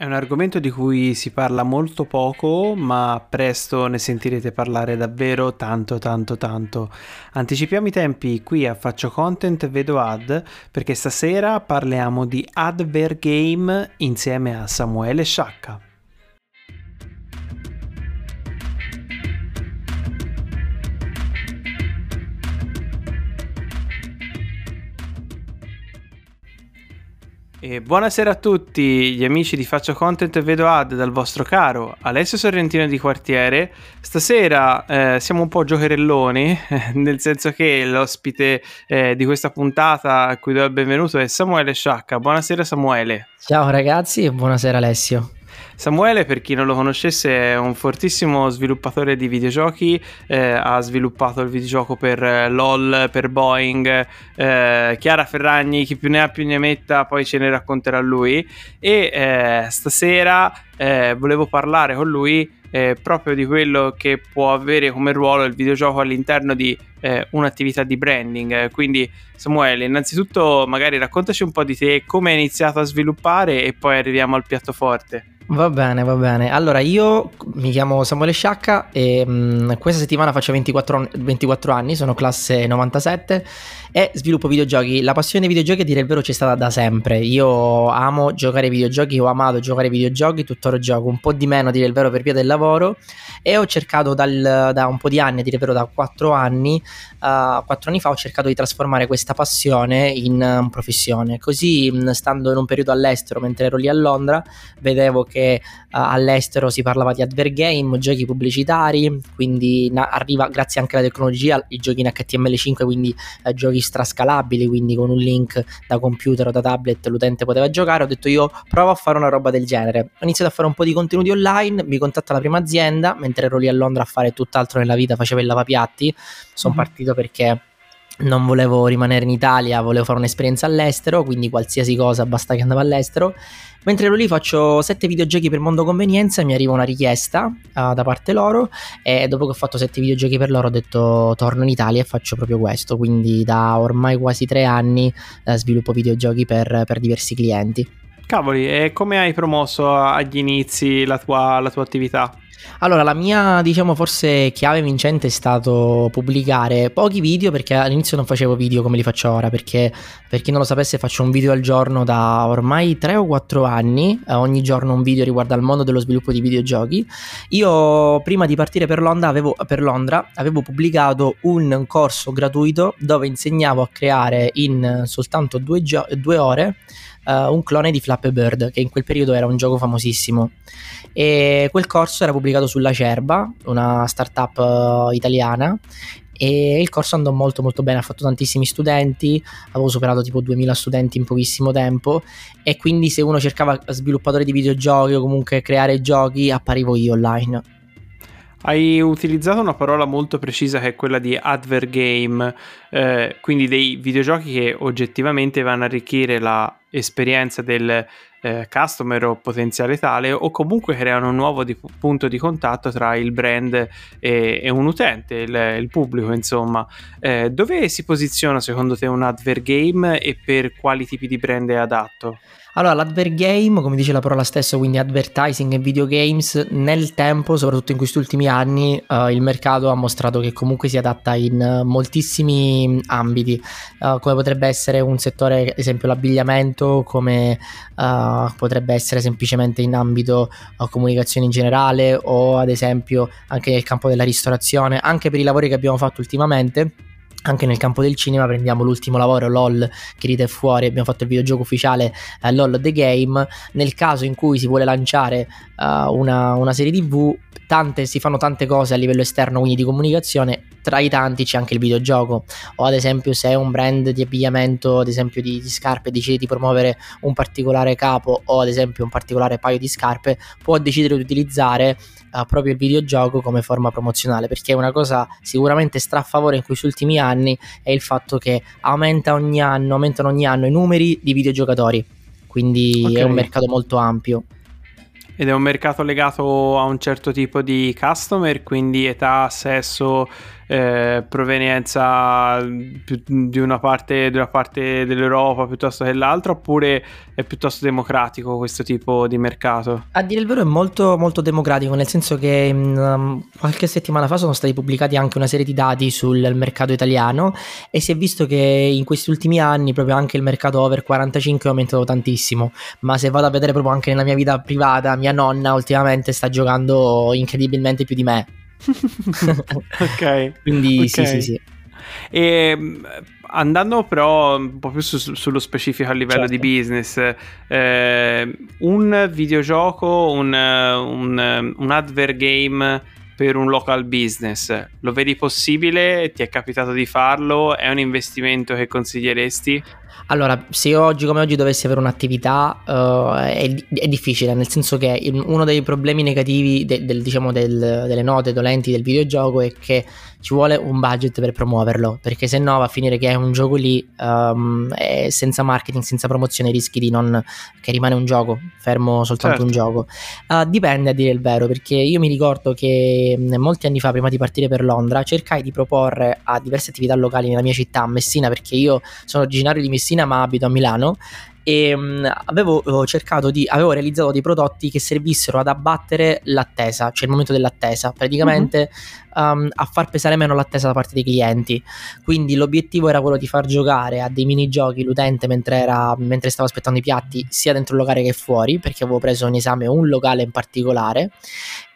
È un argomento di cui si parla molto poco, ma presto ne sentirete parlare davvero tanto tanto tanto. Anticipiamo i tempi qui a Faccio Content Vedo Ad, perché stasera parliamo di Adver Game insieme a Samuele Sciacca. E buonasera a tutti gli amici di Faccio Content e Vedo Ad dal vostro caro Alessio Sorrentino di Quartiere. Stasera eh, siamo un po' giocherelloni, nel senso che l'ospite eh, di questa puntata a cui do il benvenuto è Samuele Sciacca. Buonasera Samuele. Ciao ragazzi e buonasera Alessio. Samuele, per chi non lo conoscesse, è un fortissimo sviluppatore di videogiochi, eh, ha sviluppato il videogioco per eh, LOL, per Boeing, eh, Chiara Ferragni, chi più ne ha più ne metta, poi ce ne racconterà lui. E eh, stasera eh, volevo parlare con lui eh, proprio di quello che può avere come ruolo il videogioco all'interno di un'attività di branding. Quindi, Samuele, innanzitutto, magari raccontaci un po' di te, come hai iniziato a sviluppare e poi arriviamo al piatto forte. Va bene, va bene. Allora, io mi chiamo Samuele Sciacca e mh, mm, questa settimana faccio 24, 24, anni, sono classe 97 e sviluppo videogiochi. La passione dei videogiochi, a dire il vero, c'è stata da sempre. Io amo giocare ai videogiochi, ho amato giocare ai videogiochi, tuttora gioco un po' di meno, a dire il vero, per via del lavoro e ho cercato dal, da un po' di anni, a dire il vero, da 4 anni, uh, 4 anni fa, ho cercato di trasformare questa passione in uh, professione. Così, stando in un periodo all'estero, mentre ero lì a Londra, vedevo che uh, all'estero si parlava di advergame, giochi pubblicitari, quindi na- arriva grazie anche alla tecnologia i giochi in HTML5, quindi uh, giochi strascalabili, quindi con un link da computer o da tablet l'utente poteva giocare. Ho detto io provo a fare una roba del genere. Ho iniziato a fare un po' di contenuti online, mi contatta la prima azienda, mentre ero lì a Londra a fare tutt'altro nella vita, facevo il lavapiatti. Sono mm-hmm. partito perché non volevo rimanere in Italia, volevo fare un'esperienza all'estero, quindi qualsiasi cosa basta che andavo all'estero. Mentre ero lì faccio 7 videogiochi per Mondo Convenienza, mi arriva una richiesta uh, da parte loro e dopo che ho fatto 7 videogiochi per loro ho detto torno in Italia e faccio proprio questo, quindi da ormai quasi 3 anni uh, sviluppo videogiochi per, per diversi clienti. Cavoli, e come hai promosso agli inizi la tua, la tua attività? Allora, la mia, diciamo, forse chiave vincente è stato pubblicare pochi video perché all'inizio non facevo video come li faccio ora, perché per chi non lo sapesse faccio un video al giorno da ormai 3 o 4 anni, eh, ogni giorno un video riguardo al mondo dello sviluppo di videogiochi. Io prima di partire per Londra avevo, per Londra, avevo pubblicato un corso gratuito dove insegnavo a creare in soltanto due, gio- due ore uh, un clone di Flappy Bird, che in quel periodo era un gioco famosissimo. E quel corso era pubblicato sulla Cerba, una startup uh, italiana, e il corso andò molto molto bene, ha fatto tantissimi studenti, avevo superato tipo 2000 studenti in pochissimo tempo e quindi se uno cercava sviluppatore di videogiochi o comunque creare giochi apparivo io online. Hai utilizzato una parola molto precisa che è quella di advergame, eh, quindi dei videogiochi che oggettivamente vanno a arricchire l'esperienza del eh, customer o potenziale tale o comunque creano un nuovo di, punto di contatto tra il brand e, e un utente, il, il pubblico insomma. Eh, dove si posiziona secondo te un advergame e per quali tipi di brand è adatto? Allora, l'advergame, come dice la parola stessa, quindi advertising e videogames, nel tempo, soprattutto in questi ultimi anni, uh, il mercato ha mostrato che comunque si adatta in uh, moltissimi ambiti, uh, come potrebbe essere un settore, ad esempio l'abbigliamento, come potrebbe essere semplicemente in ambito comunicazione in generale o ad esempio anche nel campo della ristorazione, anche per i lavori che abbiamo fatto ultimamente anche nel campo del cinema prendiamo l'ultimo lavoro LOL che ride fuori abbiamo fatto il videogioco ufficiale eh, LOL The Game. Nel caso in cui si vuole lanciare uh, una, una, serie tv tante, si fanno tante cose a livello esterno quindi di comunicazione. Tra i tanti c'è anche il videogioco. O ad esempio se un brand di abbigliamento ad esempio di, di scarpe decide di promuovere un particolare capo o ad esempio un particolare paio di scarpe può decidere di utilizzare uh, proprio il videogioco come forma promozionale perché una cosa sicuramente straffavore in questi ultimi anni è il fatto che aumenta ogni anno, aumentano ogni anno i numeri di videogiocatori quindi okay. è un mercato molto ampio ed è un mercato legato a un certo tipo di customer, quindi età, sesso, eh, provenienza di una, parte, di una parte dell'Europa piuttosto che l'altra oppure è piuttosto democratico questo tipo di mercato? A dire il vero è molto, molto democratico, nel senso che um, qualche settimana fa sono stati pubblicati anche una serie di dati sul mercato italiano e si è visto che in questi ultimi anni proprio anche il mercato over 45 è aumentato tantissimo, ma se vado a vedere proprio anche nella mia vita privata, mia nonna ultimamente sta giocando incredibilmente più di me. Ok. Quindi okay. sì, sì, sì. E andando però un po' più su, sullo specifico a livello certo. di business, eh, un videogioco, un, un, un advert game per un local business, lo vedi possibile? Ti è capitato di farlo? È un investimento che consiglieresti? Allora, se oggi come oggi dovessi avere un'attività uh, è, è, difficile, nel senso che uno dei problemi negativi de, del, diciamo del, delle note dolenti del videogioco è che ci vuole un budget per promuoverlo, perché se no va a finire che è un gioco lì um, senza marketing, senza promozione, rischi di non che rimane un gioco, fermo soltanto certo. un gioco. Uh, dipende a dire il vero, perché io mi ricordo che molti anni fa, prima di partire per Londra, cercai di proporre a diverse attività locali nella mia città, a Messina, perché io sono originario di Messina ma abito a Milano e um, avevo cercato di avevo realizzato dei prodotti che servissero ad abbattere l'attesa, cioè il momento dell'attesa, praticamente mm-hmm. um, a far pesare meno l'attesa da parte dei clienti. Quindi l'obiettivo era quello di far giocare a dei minigiochi l'utente mentre, era, mentre stava aspettando i piatti, sia dentro il locale che fuori, perché avevo preso in esame un locale in particolare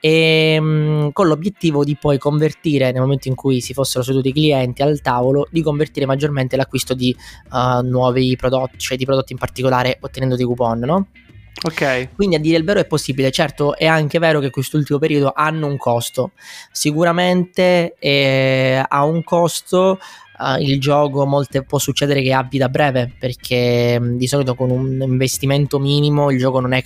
e um, con l'obiettivo di poi convertire nel momento in cui si fossero seduti i clienti al tavolo di convertire maggiormente l'acquisto di uh, nuovi prodotti, cioè di prodotti in particolare ottenendo dei coupon, no? Ok. Quindi a dire il vero è possibile, certo è anche vero che quest'ultimo periodo hanno un costo, sicuramente eh, ha un costo uh, il gioco molte, può succedere che abbia da breve perché mh, di solito con un investimento minimo il gioco non, è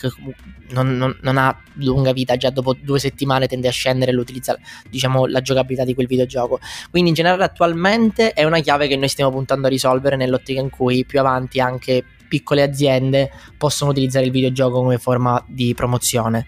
non, non, non, ha lunga vita già dopo due settimane tende a scendere l'utilizzo diciamo la giocabilità di quel videogioco. Quindi in generale attualmente è una chiave che noi stiamo puntando a risolvere nell'ottica in cui più avanti anche piccole aziende possono utilizzare il videogioco come forma di promozione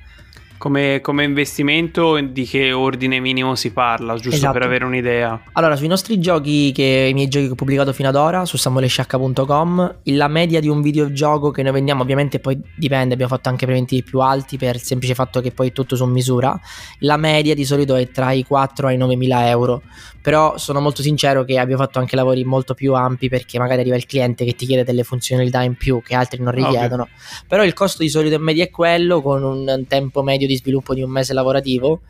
come, come, investimento di che ordine minimo si parla, giusto esatto. per avere un'idea? Allora, sui nostri giochi, che, i miei giochi che ho pubblicato fino ad ora, su samuelesciacca.com, la media di un videogioco che noi vendiamo, ovviamente poi dipende, abbiamo fatto anche preventivi più alti per il semplice fatto che poi è tutto su misura, la media di solito è tra i 4 e i 9 mila euro, però sono molto sincero che abbiamo fatto anche lavori molto più ampi perché magari arriva il cliente che ti chiede delle funzionalità in più che altri non richiedono, okay. però il costo di solito in media è quello con un tempo medio di sviluppo di un mese lavorativo.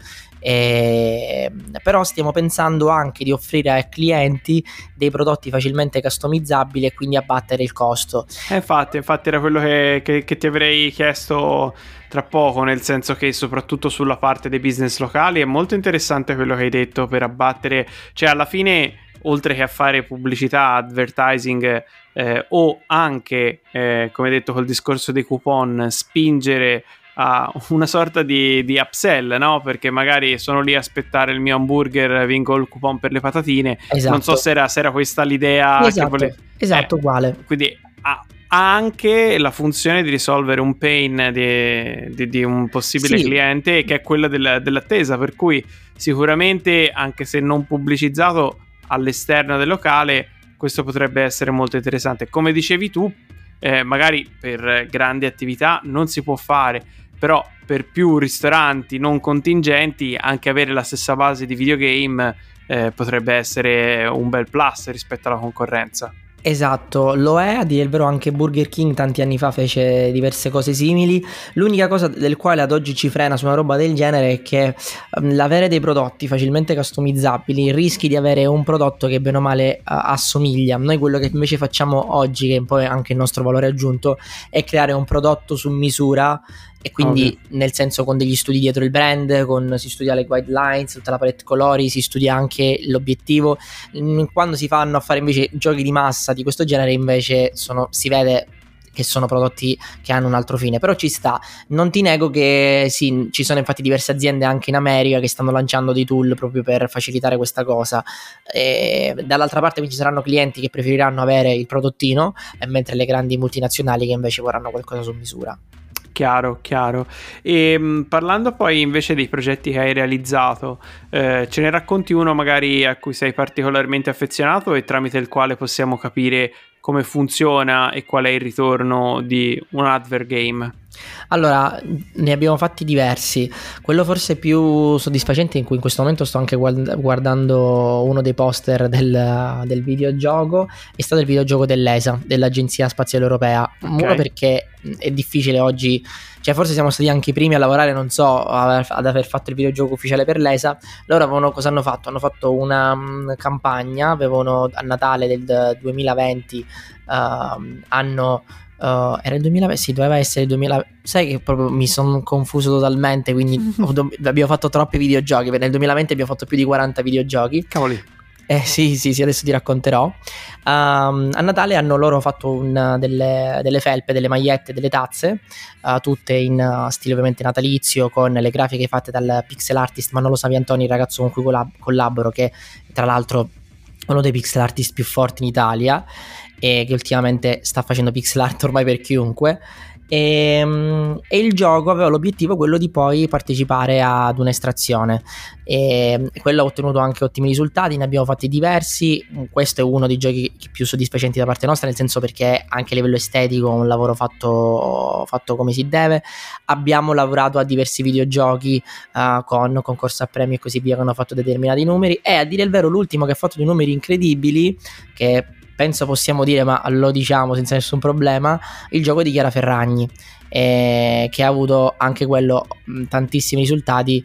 E, però stiamo pensando anche di offrire ai clienti dei prodotti facilmente customizzabili e quindi abbattere il costo. Eh, infatti, infatti era quello che, che, che ti avrei chiesto tra poco, nel senso che soprattutto sulla parte dei business locali è molto interessante quello che hai detto per abbattere, cioè alla fine oltre che a fare pubblicità, advertising eh, o anche, eh, come detto col discorso dei coupon, spingere a una sorta di, di, upsell, no? Perché magari sono lì a aspettare il mio hamburger, vinco il coupon per le patatine. Esatto. Non so se era, se era questa l'idea esatto, che volevi. Esatto, eh, uguale. Quindi ha, ha, anche la funzione di risolvere un pain di, di, di un possibile sì. cliente, che è quella del, dell'attesa. Per cui sicuramente, anche se non pubblicizzato all'esterno del locale, questo potrebbe essere molto interessante. Come dicevi tu, eh, magari per grandi attività non si può fare, però per più ristoranti non contingenti anche avere la stessa base di videogame eh, potrebbe essere un bel plus rispetto alla concorrenza. Esatto, lo è, a dire il vero anche Burger King tanti anni fa fece diverse cose simili, l'unica cosa del quale ad oggi ci frena su una roba del genere è che um, l'avere dei prodotti facilmente customizzabili rischi di avere un prodotto che bene o male uh, assomiglia, noi quello che invece facciamo oggi, che è poi anche il nostro valore aggiunto, è creare un prodotto su misura e quindi okay. nel senso con degli studi dietro il brand, con, si studia le guidelines, tutta la palette colori, si studia anche l'obiettivo. Quando si fanno a fare invece giochi di massa di questo genere invece sono, si vede che sono prodotti che hanno un altro fine, però ci sta. Non ti nego che sì, ci sono infatti diverse aziende anche in America che stanno lanciando dei tool proprio per facilitare questa cosa. E dall'altra parte ci saranno clienti che preferiranno avere il prodottino, mentre le grandi multinazionali che invece vorranno qualcosa su misura. Chiaro, chiaro. E mh, mm, parlando poi invece dei progetti che hai realizzato, eh, ce ne racconti uno magari a cui sei particolarmente affezionato e tramite il quale possiamo capire come funziona e qual è il ritorno di un advert game? Allora, ne abbiamo fatti diversi. Quello forse più soddisfacente in cui in questo momento sto anche guardando uno dei poster del, del videogioco è stato il videogioco dell'ESA, dell'Agenzia Spaziale Europea. Okay. Uno perché è difficile oggi, cioè forse siamo stati anche i primi a lavorare, non so, ad aver fatto il videogioco ufficiale per l'ESA. Loro avevano, cosa hanno fatto? Hanno fatto una campagna, avevano a Natale del 2020 uh, hanno Uh, era il 2000, sì, doveva essere il 2000. Sai che proprio mi sono confuso totalmente. Quindi abbiamo fatto troppi videogiochi. Nel 2020 abbiamo fatto più di 40 videogiochi. Cavoli. Eh sì, sì, sì, adesso ti racconterò. Um, a Natale hanno loro fatto un, delle, delle, felpe, delle magliette, delle tazze, uh, tutte in uh, stile ovviamente natalizio, con le grafiche fatte dal pixel artist Manolo Saviantoni, il ragazzo con cui collab- collaboro, che tra l'altro uno dei pixel artist più forti in Italia e che ultimamente sta facendo pixel art ormai per chiunque. E, ehm, e, il gioco aveva l'obiettivo quello di poi partecipare ad un'estrazione. E quello ha ottenuto anche ottimi risultati ne abbiamo fatti diversi. Questo è uno dei giochi più soddisfacenti da parte nostra nel senso perché anche a livello estetico è un lavoro fatto, fatto come si deve. Abbiamo lavorato a diversi videogiochi uh, con concorso a premi e così via che hanno fatto determinati numeri. E a dire il vero l'ultimo che ha fatto dei numeri incredibili che penso possiamo dire, ma lo diciamo senza nessun problema, il gioco di Chiara Ferragni, eh, che ha avuto anche quello tantissimi risultati.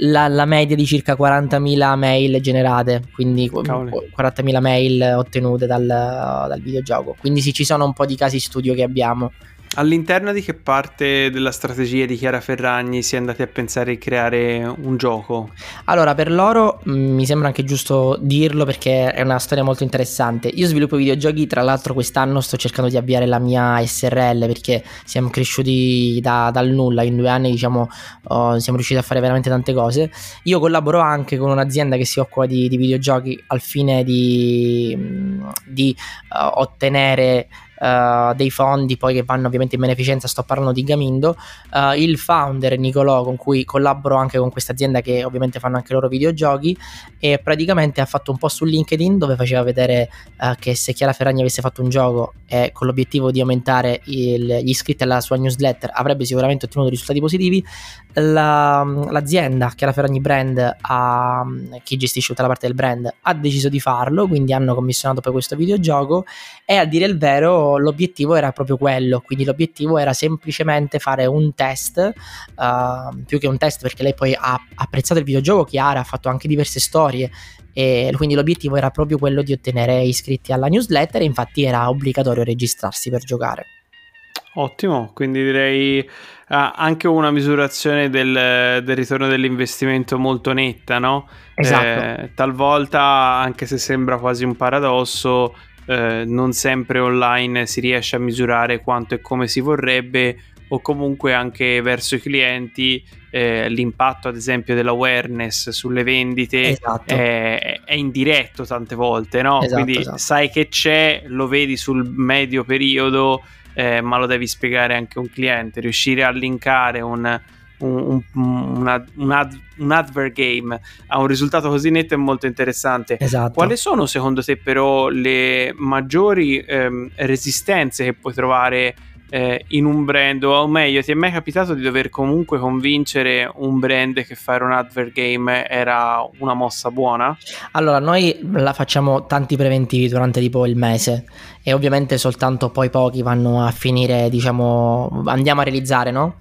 La, la, media di circa 40.000 mail generate, quindi Cavoli. 40.000 mail ottenute dal, dal videogioco. Quindi sì, ci sono un po' di casi studio che abbiamo. All'interno di che parte della strategia di Chiara Ferragni si è andati a pensare di creare un gioco? Allora, per loro mm, mi sembra anche giusto dirlo perché è una storia molto interessante. Io sviluppo videogiochi, tra l'altro quest'anno sto cercando di avviare la mia SRL perché siamo cresciuti da, dal nulla, in due anni diciamo oh, siamo riusciti a fare veramente tante cose. Io collaboro anche con un'azienda che si occupa di, di videogiochi al fine di, mm, di uh, ottenere uh, dei fondi poi che vanno ovviamente in beneficenza, sto parlando di Gamindo, uh, il founder Nicolò con cui collaboro anche con questa azienda che ovviamente fanno anche loro videogiochi e praticamente ha fatto un po' su LinkedIn dove faceva vedere uh, che se Chiara Ferragni avesse fatto un gioco e con l'obiettivo di aumentare il, gli iscritti alla sua newsletter avrebbe sicuramente ottenuto risultati positivi, la, l'azienda Chiara Ferragni Brand, ha, chi gestisce tutta la parte del brand, ha deciso di farlo, quindi hanno commissionato poi questo videogioco. E a dire il vero l'obiettivo era proprio quello, quindi l'obiettivo era semplicemente fare un test, uh, più che un test perché lei poi ha apprezzato il videogioco, Chiara ha fatto anche diverse storie e quindi l'obiettivo era proprio quello di ottenere iscritti alla newsletter infatti era obbligatorio registrarsi per giocare. Ottimo, quindi direi uh, anche una misurazione del, del, ritorno dell'investimento molto netta, no? Esatto. Eh, talvolta, anche se sembra quasi un paradosso, eh, non sempre online si riesce a misurare quanto e come si vorrebbe o comunque anche verso i clienti eh, l'impatto ad esempio dell'awareness sulle vendite esatto. è, è, indiretto tante volte no? Esatto, quindi esatto. sai che c'è lo vedi sul medio periodo eh, ma lo devi spiegare anche a un cliente riuscire a linkare un un, un, un, ad, un advert game ha un risultato così netto è molto interessante. Esatto. Quali sono secondo te però le maggiori ehm, resistenze che puoi trovare eh, in un brand o meglio ti è mai capitato di dover comunque convincere un brand che fare un advert game era una mossa buona? Allora noi la facciamo tanti preventivi durante tipo il mese e ovviamente soltanto poi pochi vanno a finire diciamo andiamo a realizzare no?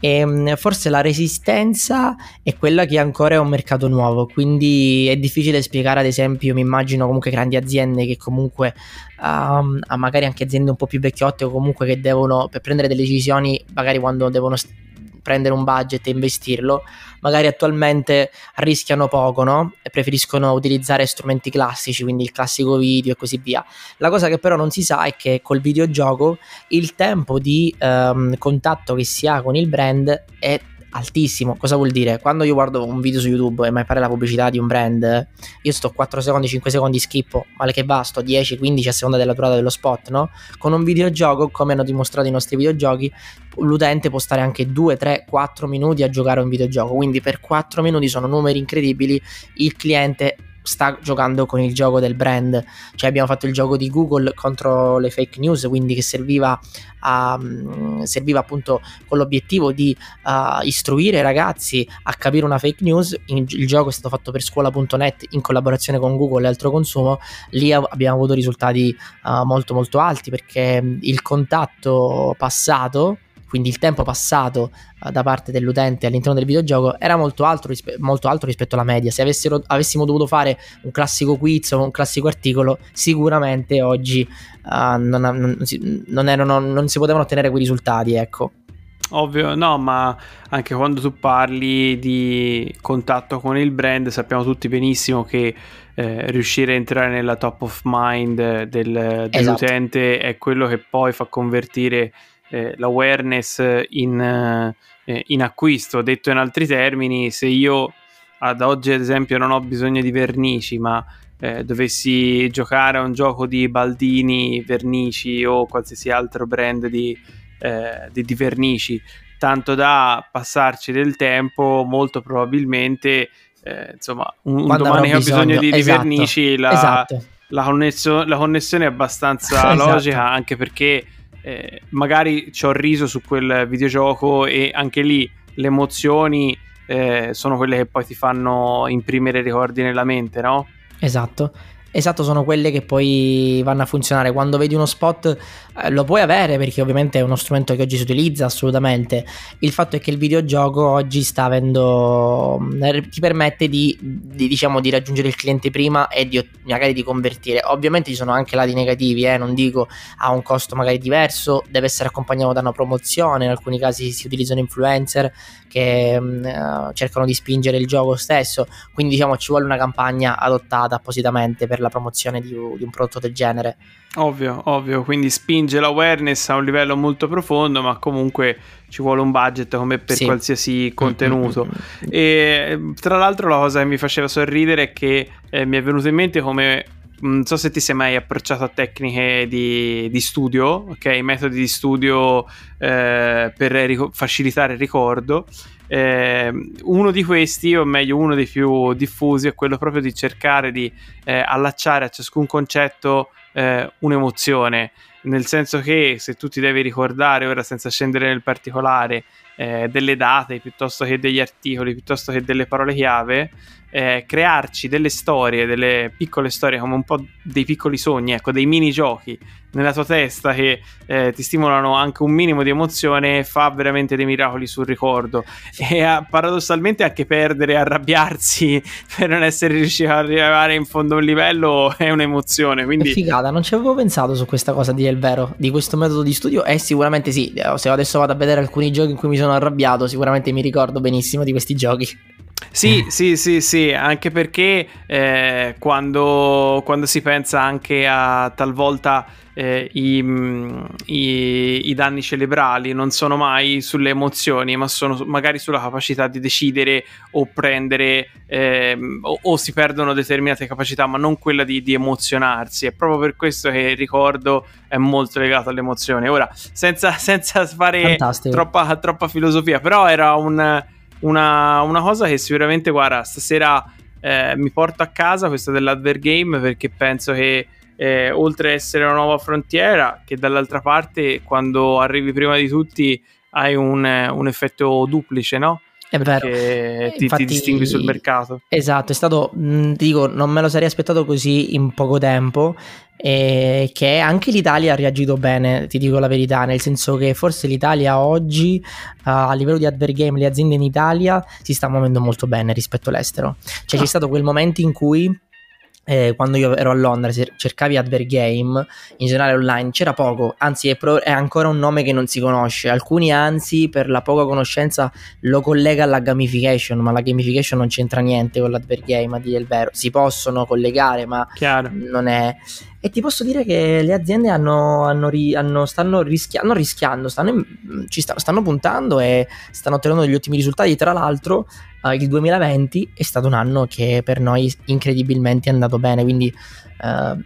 E mm, forse la resistenza è quella che ancora è un mercato nuovo quindi è difficile spiegare ad esempio mi immagino comunque grandi aziende che comunque um, magari anche aziende un po' più vecchiotte o comunque che devono per prendere delle decisioni magari quando devono prendere un budget e investirlo magari attualmente rischiano poco no? e preferiscono utilizzare strumenti classici quindi il classico video e così via la cosa che però non si sa è che col videogioco il tempo di um, contatto che si ha con il brand è altissimo. Cosa vuol dire? Quando io guardo un video su YouTube e mi appare la pubblicità di un brand, io sto 4 secondi, 5 secondi, schippo, male che va, sto 10, 15 a seconda della durata dello spot, no? Con un videogioco, come hanno dimostrato i nostri videogiochi, l'utente può stare anche 2, 3, 4 minuti a giocare a un videogioco, quindi per 4 minuti sono numeri incredibili, il cliente sta giocando con il gioco del brand. Cioè abbiamo fatto il gioco di Google contro le fake news, quindi che serviva, a, um, serviva appunto con l'obiettivo di uh, istruire i ragazzi a capire una fake news. Il, gioco è stato fatto per scuola.net in collaborazione con Google e altro consumo. Lì abbiamo avuto risultati uh, molto molto alti perché il contatto passato quindi il tempo passato uh, da parte dell'utente all'interno del videogioco era molto alto, rispe- molto alto rispetto alla media. Se avessimo dovuto fare un classico quiz o un classico articolo, sicuramente oggi uh, non, non, si, non, erano, non si potevano ottenere quei risultati, ecco. Ovvio, no, ma anche quando tu parli di contatto con il brand, sappiamo tutti benissimo che eh, riuscire a entrare nella top of mind del, dell'utente esatto. è quello che poi fa convertire eh, l'awareness in, eh, in, acquisto. Detto in altri termini, se io ad oggi ad esempio non ho bisogno di vernici, ma eh, dovessi giocare a un gioco di Baldini, vernici o qualsiasi altro brand di, eh, di, di vernici, tanto da passarci del tempo, molto probabilmente, eh, insomma, un, un domani che ho bisogno di, esatto. di vernici, la, esatto. la, connessio- la, connessione è abbastanza esatto. logica, anche perché eh, magari ci ho riso su quel videogioco e anche lì le emozioni eh, sono quelle che poi ti fanno imprimere ricordi nella mente, no? Esatto. Esatto, sono quelle che poi vanno a funzionare. Quando vedi uno spot eh, lo puoi avere perché ovviamente è uno strumento che oggi si utilizza assolutamente. Il fatto è che il videogioco oggi sta avendo mm, ti permette di, di, diciamo, di raggiungere il cliente prima e di, magari di convertire. Ovviamente ci sono anche lati negativi, eh, non dico ha un costo magari diverso, deve essere accompagnato da una promozione, in alcuni casi si utilizzano influencer che uh, cercano di spingere il gioco stesso, quindi diciamo ci vuole una campagna adottata appositamente per la promozione di, di un prodotto del genere. Ovvio, ovvio, quindi spinge l'awareness a un livello molto profondo, ma comunque ci vuole un budget come per sì. qualsiasi contenuto. Mm-hmm. E tra l'altro la cosa che mi faceva sorridere è che eh, mi è venuto in mente come non so se ti sei mai approcciato a tecniche di, di studio, ok? Metodi di studio eh, per ric- facilitare il ricordo. Eh, uno di questi, o meglio uno dei più diffusi, è quello proprio di cercare di eh, allacciare a ciascun concetto eh, un'emozione, nel senso che se tu ti devi ricordare, ora senza scendere nel particolare, eh, delle date piuttosto che degli articoli, piuttosto che delle parole chiave, eh, crearci delle storie, delle piccole storie come un po' dei piccoli sogni, ecco, dei mini giochi nella tua testa che eh, ti stimolano anche un minimo di emozione fa veramente dei miracoli sul ricordo. E a, paradossalmente anche perdere, arrabbiarsi per non essere riusciti a arrivare in fondo a un livello è un'emozione quindi... È figata, non ci avevo pensato su questa cosa di il vero, di questo metodo di studio e sicuramente sì, se adesso vado a vedere alcuni giochi in cui mi sono arrabbiato sicuramente mi ricordo benissimo di questi giochi sì, sì, sì, sì, anche perché eh, quando, quando, si pensa anche a talvolta eh, i, mm, i, i, danni cerebrali non sono mai sulle emozioni, ma sono magari sulla capacità di decidere o prendere eh, o, o, si perdono determinate capacità, ma non quella di, di, emozionarsi. È proprio per questo che il ricordo è molto legato alle emozioni. Ora, senza, senza fare troppa, troppa filosofia, però era un una, una cosa che sicuramente, guarda, stasera eh, mi porto a casa questa dell'Advergame perché penso che eh, oltre ad essere una nuova frontiera, che dall'altra parte quando arrivi prima di tutti hai un, un effetto duplice, no? È vero. Che ti, Infatti, ti distingui sul mercato. Esatto, è stato, mh, dico, non me lo sarei aspettato così in poco tempo. E che anche l'Italia ha reagito bene, ti dico la verità, nel senso che forse l'Italia oggi uh, a livello di advert game, le aziende in Italia si sta muovendo molto bene rispetto all'estero. Cioè oh. c'è stato quel momento in cui eh, quando io ero a Londra, se cercavi Adver Game in generale online c'era poco, anzi è, pro- è, ancora un nome che non si conosce. Alcuni, anzi, per la poca conoscenza lo collega alla gamification, ma la gamification non c'entra niente con l'Adver Game, a dire il vero. Si possono collegare, ma Chiaro. non è. E ti posso dire che le aziende hanno, hanno, hanno stanno rischiando, rischiando stanno, ci stanno, stanno puntando e stanno ottenendo degli ottimi risultati. Tra l'altro, uh, il 2020 è stato un anno che per noi incredibilmente è andato bene, quindi uh,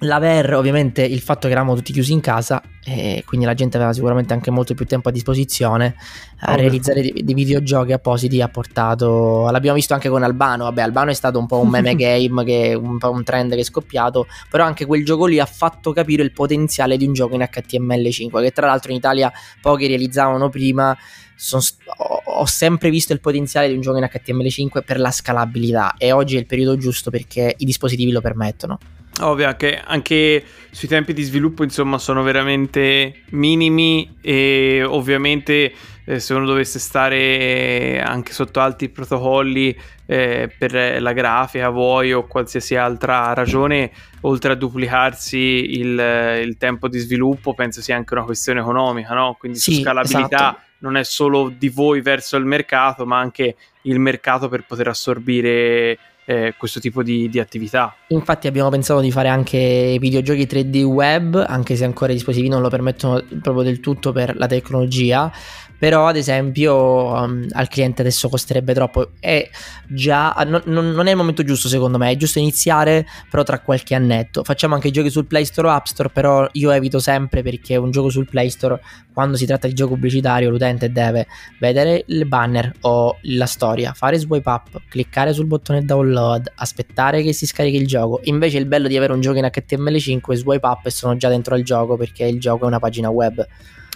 L'aver ovviamente il fatto che eravamo tutti chiusi in casa e quindi la gente aveva sicuramente anche molto più tempo a disposizione a oh, realizzare dei, dei, videogiochi appositi ha portato l'abbiamo visto anche con Albano vabbè Albano è stato un po' un meme game che un po' un trend che è scoppiato però anche quel gioco lì ha fatto capire il potenziale di un gioco in HTML5 che tra l'altro in Italia pochi realizzavano prima son, ho, ho sempre visto il potenziale di un gioco in HTML5 per la scalabilità e oggi è il periodo giusto perché i dispositivi lo permettono Ovvio che anche sui tempi di sviluppo insomma sono veramente minimi e ovviamente eh, se uno dovesse stare anche sotto alti protocolli eh, per la grafica vuoi o qualsiasi altra ragione oltre a duplicarsi il, il, tempo di sviluppo penso sia anche una questione economica no? quindi sì, su scalabilità esatto. non è solo di voi verso il mercato ma anche il mercato per poter assorbire eh, questo tipo di, di, attività. Infatti abbiamo pensato di fare anche videogiochi 3D web, anche se ancora i dispositivi non lo permettono proprio del tutto per la tecnologia, però ad esempio um, al cliente adesso costerebbe troppo. E già no, non è il momento giusto secondo me. È giusto iniziare però tra qualche annetto. Facciamo anche giochi sul Play Store o App Store però io evito sempre perché un gioco sul Play Store quando si tratta di gioco pubblicitario l'utente deve vedere il banner o la storia fare swipe up cliccare sul bottone download aspettare che si scarichi il gioco invece il bello di avere un gioco in HTML5 swipe up e sono già dentro al gioco perché il gioco è una pagina web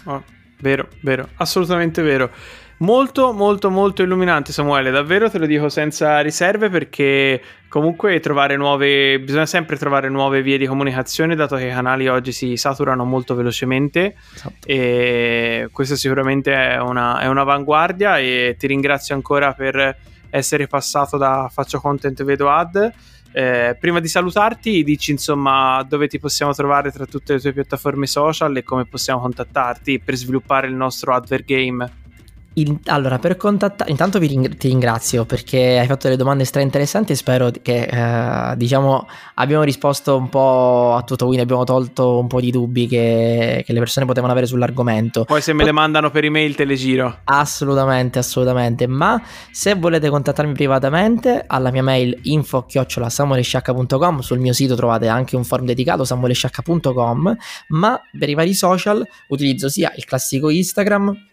oh. Vero, vero, assolutamente vero. Molto, molto, molto illuminante, Samuele. Davvero te lo dico senza riserve perché comunque trovare nuove. Bisogna sempre trovare nuove vie di comunicazione, dato che i canali oggi si saturano molto velocemente. Esatto. E questa sicuramente è, una, è un'avanguardia. E ti ringrazio ancora per essere passato da Faccio Content Vedo Ad. Eh, prima di salutarti, dici insomma dove ti possiamo trovare tra tutte le tue piattaforme social e come possiamo contattarti per sviluppare il nostro advert game. In, allora, per contattare, intanto ring- ti ringrazio perché hai fatto delle domande stra interessanti e spero che, eh, diciamo, abbiamo risposto un po' a tutto, quindi abbiamo tolto un po' di dubbi che, che le persone potevano avere sull'argomento. Poi se me le mandano per email te le giro. Assolutamente, assolutamente, ma se volete contattarmi privatamente alla mia mail info-samuelesciacca.com sul mio sito trovate anche un forum dedicato samuelesciacca.com ma per i vari social utilizzo sia il classico Instagram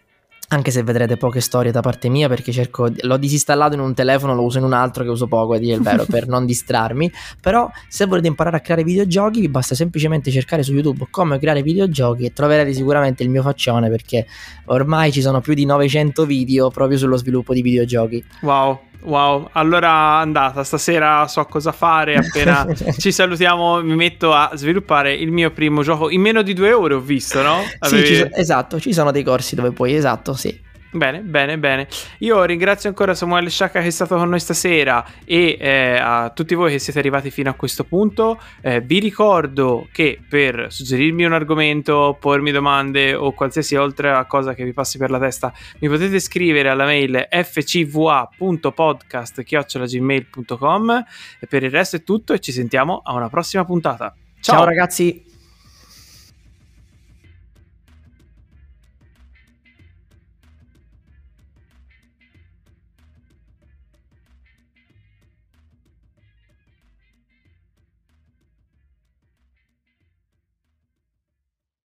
anche se vedrete poche storie da parte mia perché cerco, l'ho disinstallato in un telefono, lo uso in un altro che uso poco, a dire il vero, per non distrarmi. Però se volete imparare a creare videogiochi vi basta semplicemente cercare su YouTube come creare videogiochi e troverete sicuramente il mio faccione perché ormai ci sono più di 900 video proprio sullo sviluppo di videogiochi. Wow, Wow, allora andata, stasera so cosa fare, appena ci salutiamo mi metto a sviluppare il mio primo gioco in meno di due ore ho visto, no? Avevi... Sì, ci so- esatto, ci sono dei corsi dove puoi, esatto, sì. Bene, bene, bene. Io ringrazio ancora Samuele Sciacca che è stato con noi stasera e eh, a tutti voi che siete arrivati fino a questo punto. Eh, vi ricordo che per suggerirmi un argomento, pormi domande o qualsiasi altra cosa che vi passi per la testa, mi potete scrivere alla mail fcva.podcast.gmail.com e per il resto è tutto e ci sentiamo a una prossima puntata. Ciao, Ciao ragazzi!